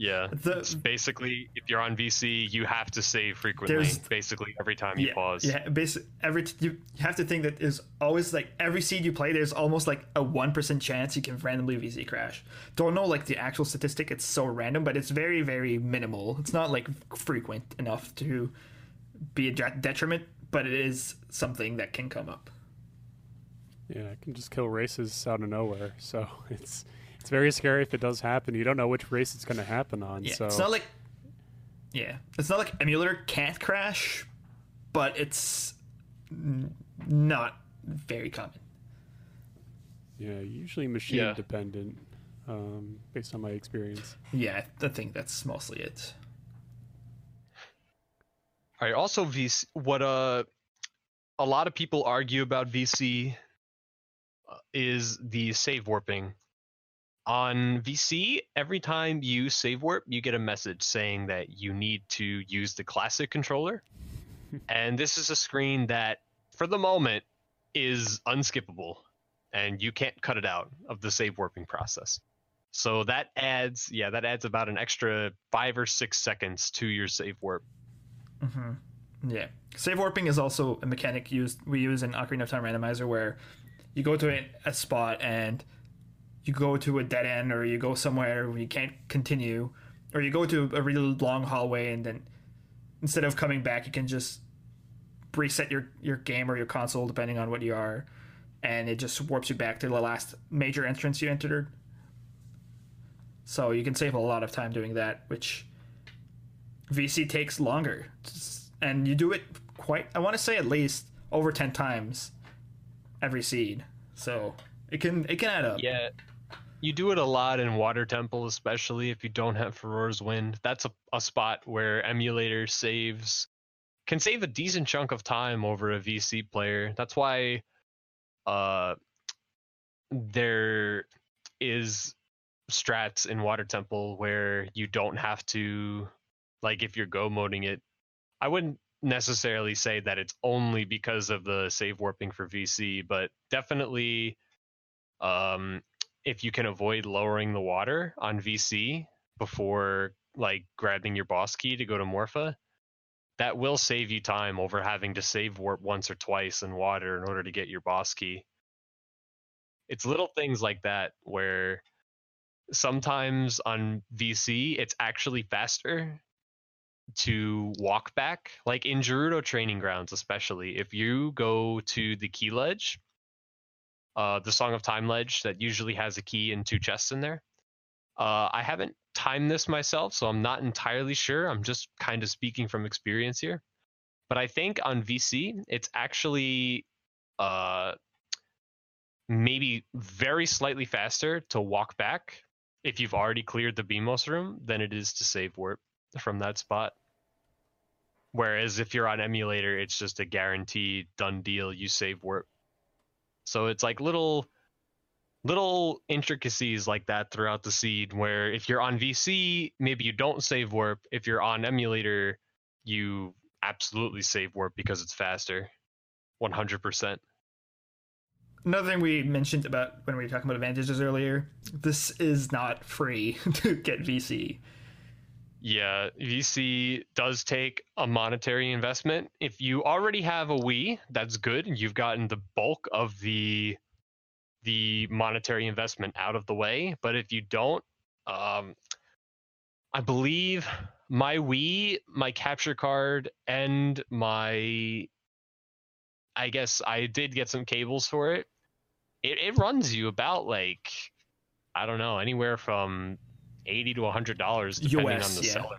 Yeah The- it's basically if you're on vc you have to save frequently basically every time you yeah, pause Yeah, basically, every you have to think that there's always like every seed you play, there's almost like a one percent chance you can randomly VC crash. Don't know like the actual statistic; it's so random, but it's very, very minimal. It's not like frequent enough to be a detriment, but it is something that can come up. yeah, it can just kill races out of nowhere. So it's it's very scary if it does happen. You don't know which race it's going to happen on. Yeah, so it's not like yeah, it's not like emulator can't crash, but it's n- not very common. Yeah, usually machine Yeah. dependent, um, based on my experience. Yeah, I think that's mostly it. All right. Also, VC. What uh, a lot of people argue about VC uh, is the save warping. On VC, every time you save warp, you get a message saying that you need to use the classic controller. and this is a screen that, for the moment, is unskippable, and you can't cut it out of the save warping process. So that adds, yeah, that adds about an extra five or six seconds to your save warp. Mm-hmm. Yeah, save warping is also a mechanic used we use in Ocarina of Time Randomizer where you go to a, a spot and you go to a dead end or you go somewhere where you can't continue or you go to a really long hallway and then instead of coming back you can just reset your your game or your console depending on what you are and it just warps you back to the last major entrance you entered so you can save a lot of time doing that which VC takes longer, and you do it quite. I want to say at least over ten times every seed, so it can it can add up. Yeah, you do it a lot in Water Temple, especially if you don't have Farore's Wind. That's a, a spot where emulator saves can save a decent chunk of time over a VC player. That's why uh there is strats in Water Temple where you don't have to like if you're go moding it. I wouldn't necessarily say that it's only because of the save warping for VC, but definitely um if you can avoid lowering the water on VC before like grabbing your boss key to go to Morpha, that will save you time over having to save warp once or twice in water in order to get your boss key. It's little things like that where sometimes on VC it's actually faster to walk back. Like in Gerudo training grounds, especially if you go to the key ledge, uh, the Song of Time ledge that usually has a key and two chests in there. Uh, I haven't timed this myself, so I'm not entirely sure. I'm just kind of speaking from experience here. But I think on VC, it's actually uh, maybe very slightly faster to walk back if you've already cleared the Beamos room than it is to save warp from that spot. Whereas if you're on emulator, it's just a guaranteed done deal. You save warp. So it's like little little intricacies like that throughout the seed where if you're on VC, maybe you don't save warp. If you're on emulator, you absolutely save warp because it's faster. 100%. Another thing we mentioned about when we were talking about advantages earlier, this is not free to get VC. Yeah, VC does take a monetary investment. If you already have a Wii, that's good. You've gotten the bulk of the the monetary investment out of the way. But if you don't, um, I believe my Wii, my capture card, and my I guess I did get some cables for it. It it runs you about like I don't know, anywhere from eighty to hundred dollars depending US, on the yeah. seller.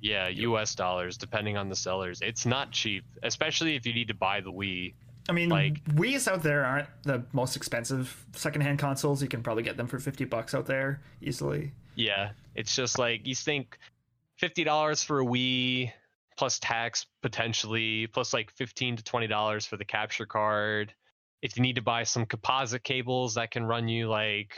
Yeah, US dollars depending on the sellers. It's not cheap, especially if you need to buy the Wii. I mean, Like- Wii's out there aren't the most expensive secondhand consoles. You can probably get them for fifty bucks out there easily. Yeah, it's just like you think fifty dollars for a Wii plus tax potentially plus like fifteen to twenty dollars for the capture card. If you need to buy some composite cables, that can run you like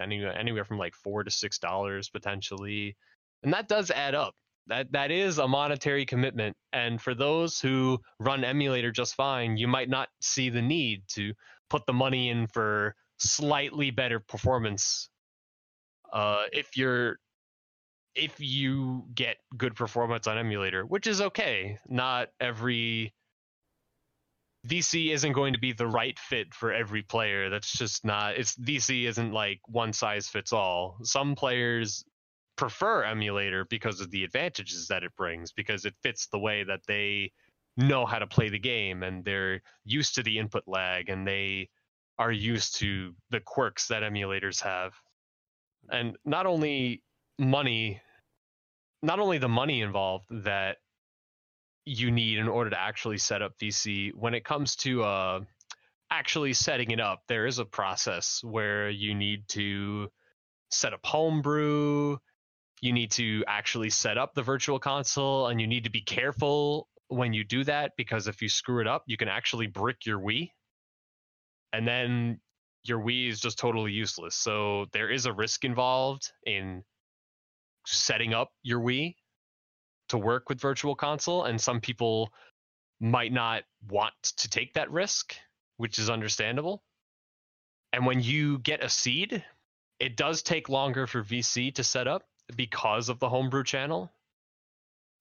anywhere anywhere from like four to six dollars potentially, and that does add up. That that is a monetary commitment, and for those who run emulator just fine, you might not see the need to put the money in for slightly better performance uh, if you're if you get good performance on emulator, which is okay. Not every VC isn't going to be the right fit for every player. That's just not. It's VC isn't like one size fits all. Some players prefer emulator because of the advantages that it brings, because it fits the way that they know how to play the game and they're used to the input lag and they are used to the quirks that emulators have and not only money not only the money involved that you need in order to actually set up VC. When it comes to uh, actually setting it up, there is a process where you need to set up homebrew. You need to actually set up the virtual console, and you need to be careful when you do that because if you screw it up, you can actually brick your Wii, and then your Wii is just totally useless. So there is a risk involved in setting up your Wii to work with Virtual Console, and some people might not want to take that risk, which is understandable. And when you get a seed, it does take longer for VC to set up because of the homebrew channel,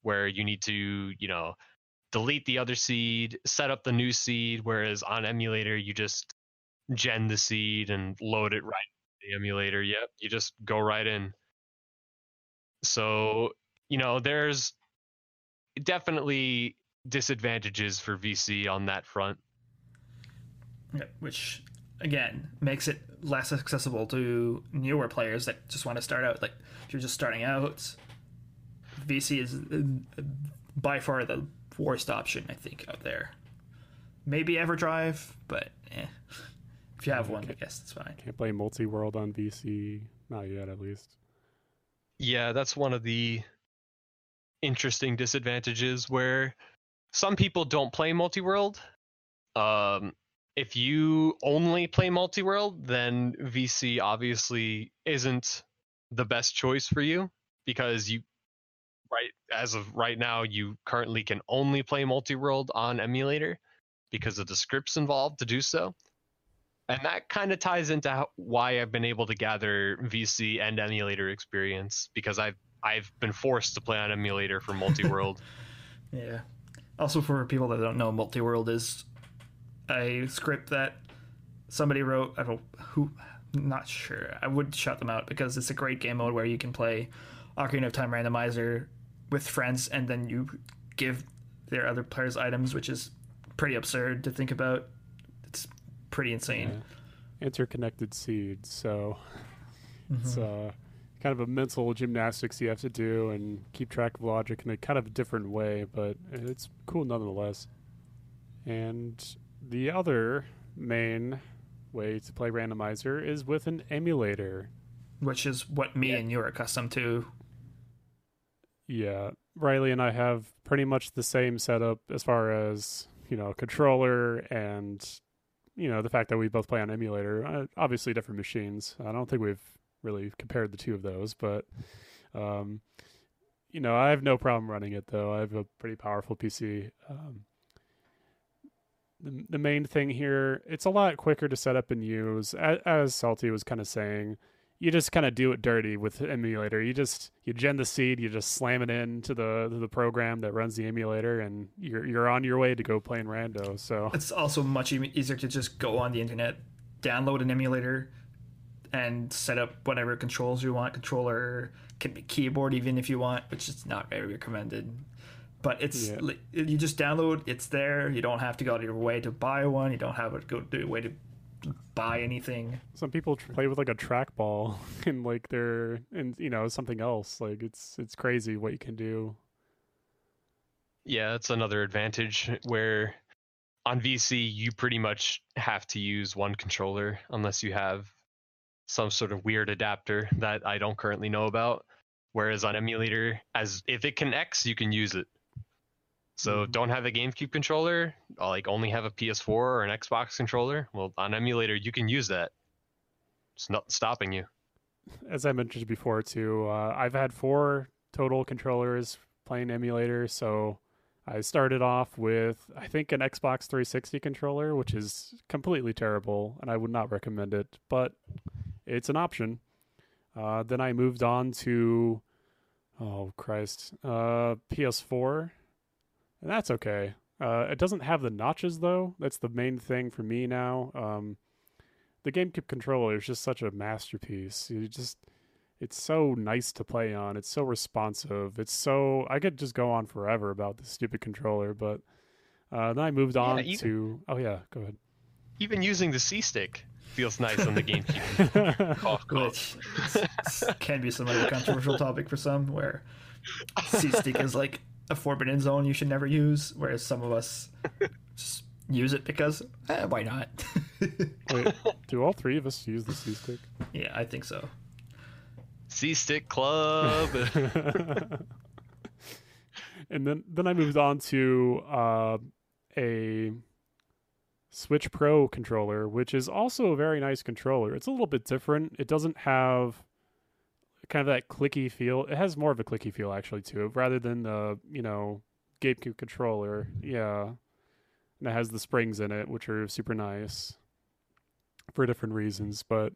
where you need to, you know, delete the other seed, set up the new seed, whereas on emulator, you just gen the seed and load it right the emulator. Yep, you just go right in. So, you know, there's definitely disadvantages for VC on that front. Yeah, which again makes it less accessible to newer players that just want to start out. Like if you're just starting out, VC is uh, by far the worst option I think out there. Maybe EverDrive, but eh. if you have one, I guess it's fine. Can't play multi world on VC, not yet at least. Yeah, that's one of the interesting disadvantages where some people don't play multi-world. Um, if you only play multi-world, then VC obviously isn't the best choice for you because you right as of right now you currently can only play multi-world on emulator because of the scripts involved to do so. And that kind of ties into how, why I've been able to gather VC and emulator experience because I've I've been forced to play on emulator for multi-world. yeah. Also, for people that don't know, multi-world is a script that somebody wrote. I don't who, not sure. I would shut them out because it's a great game mode where you can play Ocarina of Time randomizer with friends, and then you give their other players items, which is pretty absurd to think about. It's pretty insane. Yeah. Interconnected seeds, so mm-hmm. it's uh kind of a mental gymnastics you have to do and keep track of logic in a kind of different way, but it's cool nonetheless. And the other main way to play randomizer is with an emulator, which is what me yeah. and you are accustomed to. Yeah, Riley and I have pretty much the same setup as far as you know controller and you know the fact that we both play on emulator. Uh, obviously, different machines. I don't think we've really compared the two of those, but um, you know, I have no problem running it though. I have a pretty powerful PC. Um, the the main thing here, it's a lot quicker to set up and use. As, as Salty was kind of saying, you just kind of do it dirty with the emulator. You just you gen the seed, you just slam it into the the program that runs the emulator, and you're you're on your way to go playing rando. So it's also much easier to just go on the internet, download an emulator, and set up whatever controls you want. Controller can be keyboard even if you want, which is not very recommended. But it's yeah. you just download. It's there. You don't have to go out of your way to buy one. You don't have to go to your way to buy anything. Some people play with like a trackball and like they're and you know something else. Like it's it's crazy what you can do. Yeah, that's another advantage where on VC you pretty much have to use one controller unless you have some sort of weird adapter that I don't currently know about. Whereas on emulator, as if it connects, you can use it. So mm-hmm. don't have a GameCube controller, like only have a PS4 or an Xbox controller. Well, on emulator, you can use that. It's not stopping you. As I mentioned before, too, uh, I've had four total controllers playing emulator. So I started off with, I think, an Xbox 360 controller, which is completely terrible, and I would not recommend it. But it's an option. Uh, then I moved on to, oh Christ, uh, PS4, and that's okay. Uh, it doesn't have the notches though. That's the main thing for me now. Um, the GameCube controller is just such a masterpiece. You just, it's so nice to play on. It's so responsive. It's so I could just go on forever about this stupid controller, but uh, then I moved on yeah, even, to. Oh yeah, go ahead. Even using the C stick, feels nice on the GameCube. cough, cough. Which can be some of a controversial topic for some, where C stick is like a forbidden zone you should never use, whereas some of us just use it because eh, why not? Wait, do all three of us use the C stick? yeah, I think so. C Stick Club. and then then I moved on to uh, a Switch Pro controller, which is also a very nice controller. It's a little bit different. It doesn't have kind of that clicky feel. It has more of a clicky feel actually to it, rather than the you know GameCube controller. Yeah, and it has the springs in it, which are super nice for different reasons. But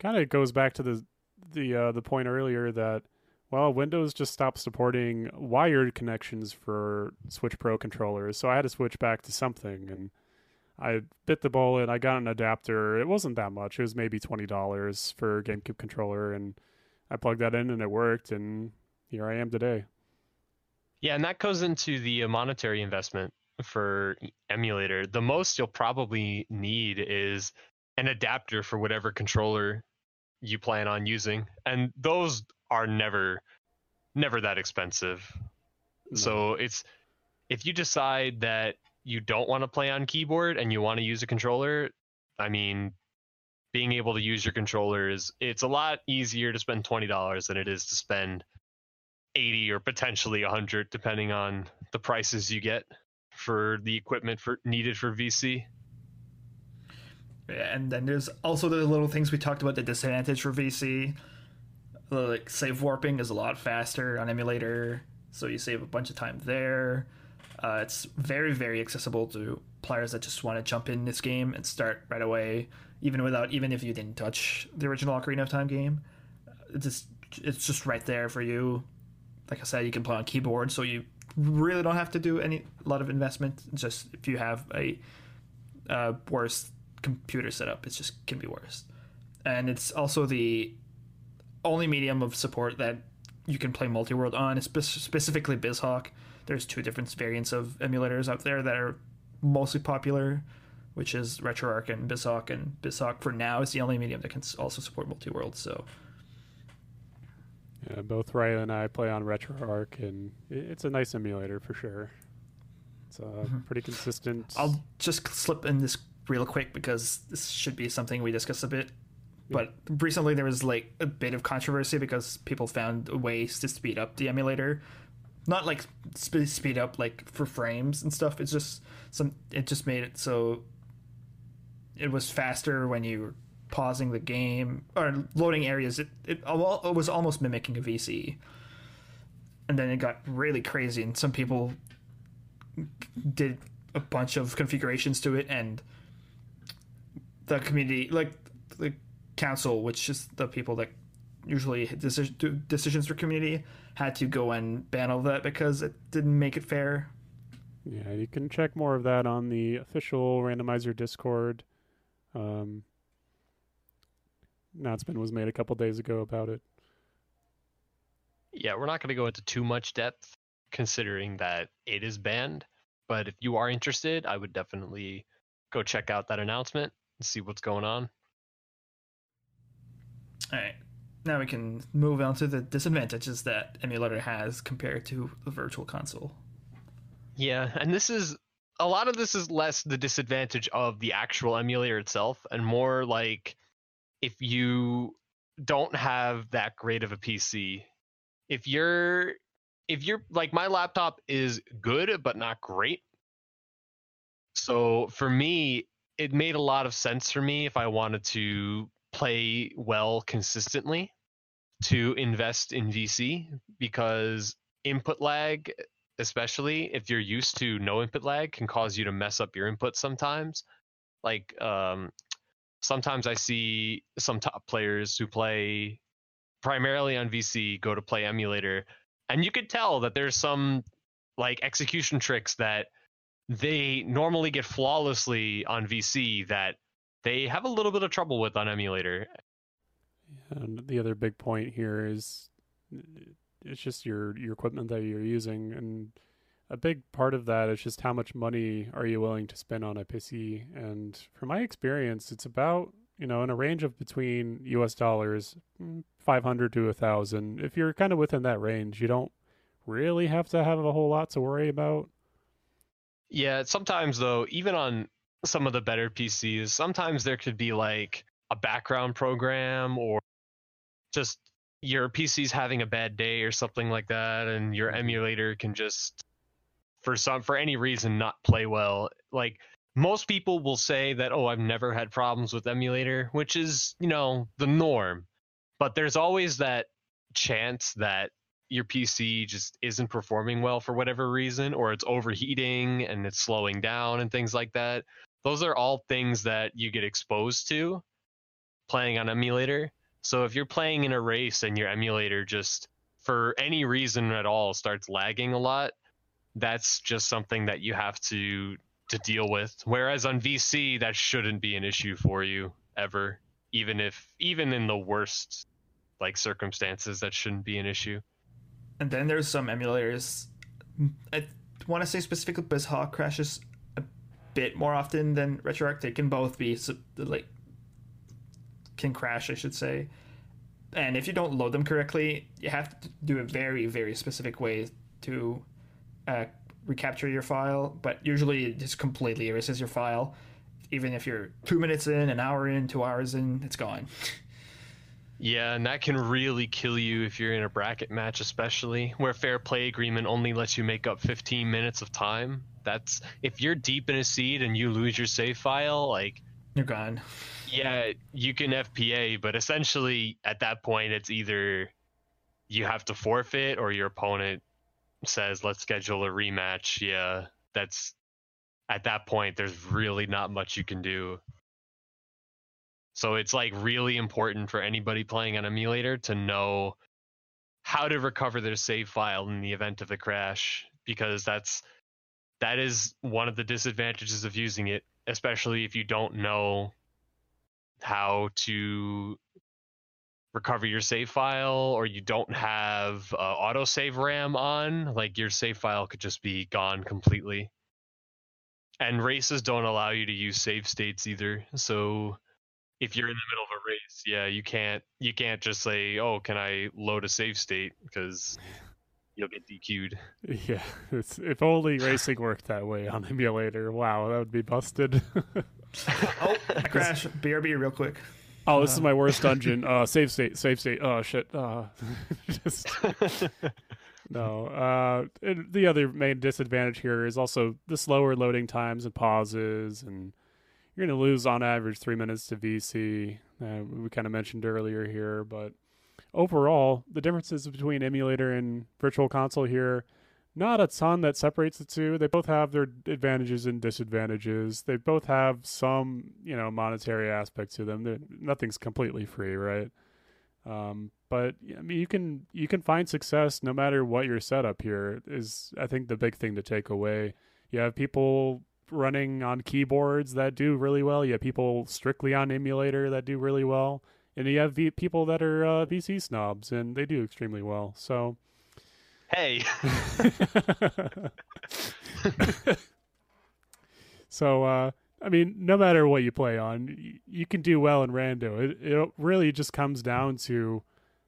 kind of goes back to the the uh, the point earlier that well, Windows just stopped supporting wired connections for Switch Pro controllers, so I had to switch back to something and. I bit the bullet. I got an adapter. It wasn't that much. It was maybe twenty dollars for a GameCube controller, and I plugged that in and it worked. And here I am today. yeah, and that goes into the monetary investment for emulator. The most you'll probably need is an adapter for whatever controller you plan on using, and those are never, never that expensive. So it's if you decide that you don't want to play on keyboard and you want to use a controller, I mean, being able to use your controller is it's a lot easier to spend twenty dollars than it is to spend eighty or potentially a hundred, depending on the prices you get for the equipment for needed for VC. And then there's also the little things we talked about the disadvantage for VC. Like save warping is a lot faster on emulator, so you save a bunch of time there. Uh, it's very very accessible to players that just want to jump in this game and start right away, even without even if you didn't touch the original Ocarina of Time game. It's just it's just right there for you. Like I said, you can play on keyboard, so you really don't have to do any a lot of investment. Just if you have a uh, worse computer setup, it just can be worse. And it's also the only medium of support that you can play multi-world on, spe- specifically BizHawk. There's two different variants of emulators out there that are mostly popular, which is RetroArch and BizHawk. And BizHawk for now is the only medium that can also support multi-world. So Yeah, both Ryan and I play on RetroArch, and it's a nice emulator for sure. It's uh, pretty consistent. I'll just slip in this real quick because this should be something we discuss a bit. But recently there was like a bit of controversy because people found ways to speed up the emulator, not like sp- speed up like for frames and stuff. It's just some. It just made it so it was faster when you were pausing the game or loading areas. It it, it was almost mimicking a VC, and then it got really crazy, and some people did a bunch of configurations to it and the community like the council which is the people that usually decisions for community had to go and ban all that because it didn't make it fair Yeah, you can check more of that on the official randomizer Discord. Um, announcement was made a couple days ago about it. Yeah, we're not going to go into too much depth considering that it is banned. But if you are interested, I would definitely go check out that announcement and see what's going on. all right now we can move on to the disadvantages that emulator has compared to the virtual console Yeah, and this is a lot of this is less the disadvantage of the actual emulator itself and more like if you don't have that great of a PC. If you're if you're like my laptop is good but not great. So for me, it made a lot of sense for me if I wanted to play well consistently to invest in VC because input lag especially if you're used to no input lag can cause you to mess up your input sometimes. Like um sometimes i see some top players who play primarily on vc go to play emulator and you could tell that there's some like execution tricks that they normally get flawlessly on vc that they have a little bit of trouble with on emulator And the other big point here is it's just your your equipment that you're using, and a big part of that is just how much money are you willing to spend on a PC. And from my experience, it's about you know in a range of between U.S. dollars, mm, five hundred to a thousand. If you're kind of within that range, you don't really have to have a whole lot to worry about. Yeah, sometimes though, even on some of the better PCs, sometimes there could be like a background program or just your PC's having a bad day or something like that, and your mm-hmm. emulator can just for some for any reason not play well. Like most people will say that, oh, I've never had problems with emulator, which is, you know, the norm. But there's always that chance that your PC just isn't performing well for whatever reason, or it's overheating and it's slowing down and things like that. Those are all things that you get exposed to playing on emulator. So if you're playing in a race and your emulator just for any reason at all starts lagging a lot, that's just something that you have to to deal with. Whereas on VC that shouldn't be an issue for you ever, even if even in the worst like circumstances that shouldn't be an issue. And then there's some emulators. I want to say specifically BizHawk crashes bit more often than RetroArch. They can both be like can crash, I should say. And if you don't load them correctly, you have to do a very, very specific way to uh, recapture your file. But usually, it just completely erases your file. Even if you're two minutes in, an hour in, two hours in, it's gone. Yeah, and that can really kill you if you're in a bracket match, especially where fair play agreement only lets you make up 15 minutes of time. That's if you're deep in a seed and you lose your save file, like you're gone. Yeah, you can FPA, but essentially at that point, it's either you have to forfeit or your opponent says, let's schedule a rematch. Yeah, that's at that point, there's really not much you can do. So it's like really important for anybody playing on emulator to know how to recover their save file in the event of a crash because that's that is one of the disadvantages of using it especially if you don't know how to recover your save file or you don't have uh, autosave RAM on, like your save file could just be gone completely. And races don't allow you to use save states either. So if you're in the middle of a race, yeah, you can't you can't just say, "Oh, can I load a save state?" because you'll get DQ'd. Yeah, it's, if only racing worked that way on emulator. Wow, that would be busted. oh, I crash. BRB real quick. Oh, this uh, is my worst dungeon. Uh, save state, save state. Oh shit. Uh, just no. Uh, the other main disadvantage here is also the slower loading times and pauses, and you're going to lose on average three minutes to VC. Uh, we kind of mentioned earlier here, but overall, the differences between emulator and virtual console here, not a ton that separates the two. They both have their advantages and disadvantages. They both have some, you know, monetary aspect to them. They're, nothing's completely free, right? Um, but I mean, you can you can find success no matter what your setup here is. I think the big thing to take away. You have people running on keyboards that do really well. You have people strictly on emulator that do really well and you have v- people that are uh, VC snobs, and they do extremely well. So, hey. so, uh, I mean, no matter what you play on, you, you can do well in rando. It it really just comes down to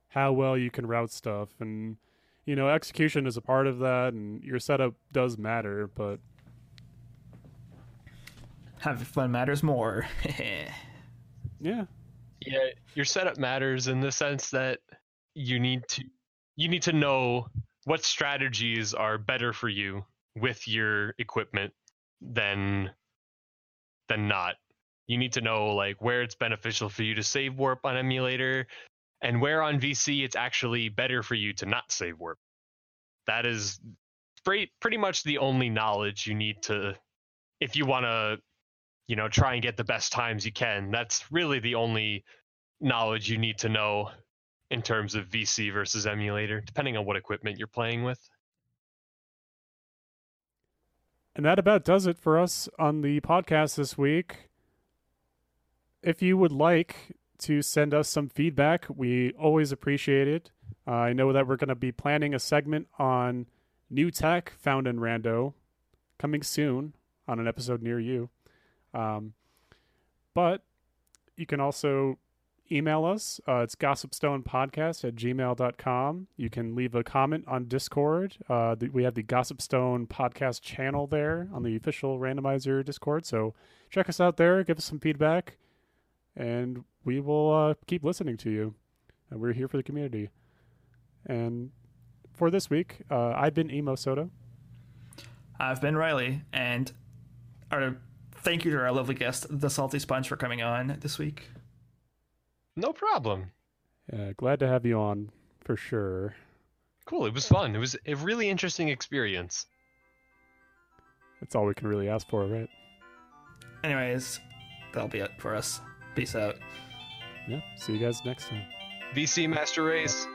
how well you can route stuff, and you know, execution is a part of that, and your setup does matter, but having fun matters more. yeah, yeah, your setup matters in the sense that you need to you need to know what strategies are better for you with your equipment than than not. You need to know like where it's beneficial for you to save warp on emulator and where on VC it's actually better for you to not save warp. That is pretty pretty much the only knowledge you need to if you want to you know try and get the best times you can. That's really the only knowledge you need to know in terms of vc versus emulator depending on what equipment you're playing with. And that about does it for us on the podcast this week. If you would like to send us some feedback we always appreciate it. Uh, i know that we're going to be planning a segment on new tech found in rando coming soon on an episode near you um, but you can also email us. Uh, it's gossipstonepodcast at gmail.com. You can leave a comment on Discord. Uh, the, we have the Gossipstone podcast channel there on the official randomizer Discord. So check us out there, give us some feedback, and we will uh, keep listening to you. And we're here for the community. And for this week, uh, I've been Emo Soda. I've been Riley, and our thank you to our lovely guest, the Salty Sponge, for coming on this week. No problem. Yeah, glad to have you on for sure. Cool. It was fun. It was a really interesting experience. That's all we can really ask for, right? Anyways, that'll be it for us. Peace out. Yeah. See you guys next time. VC Master Race.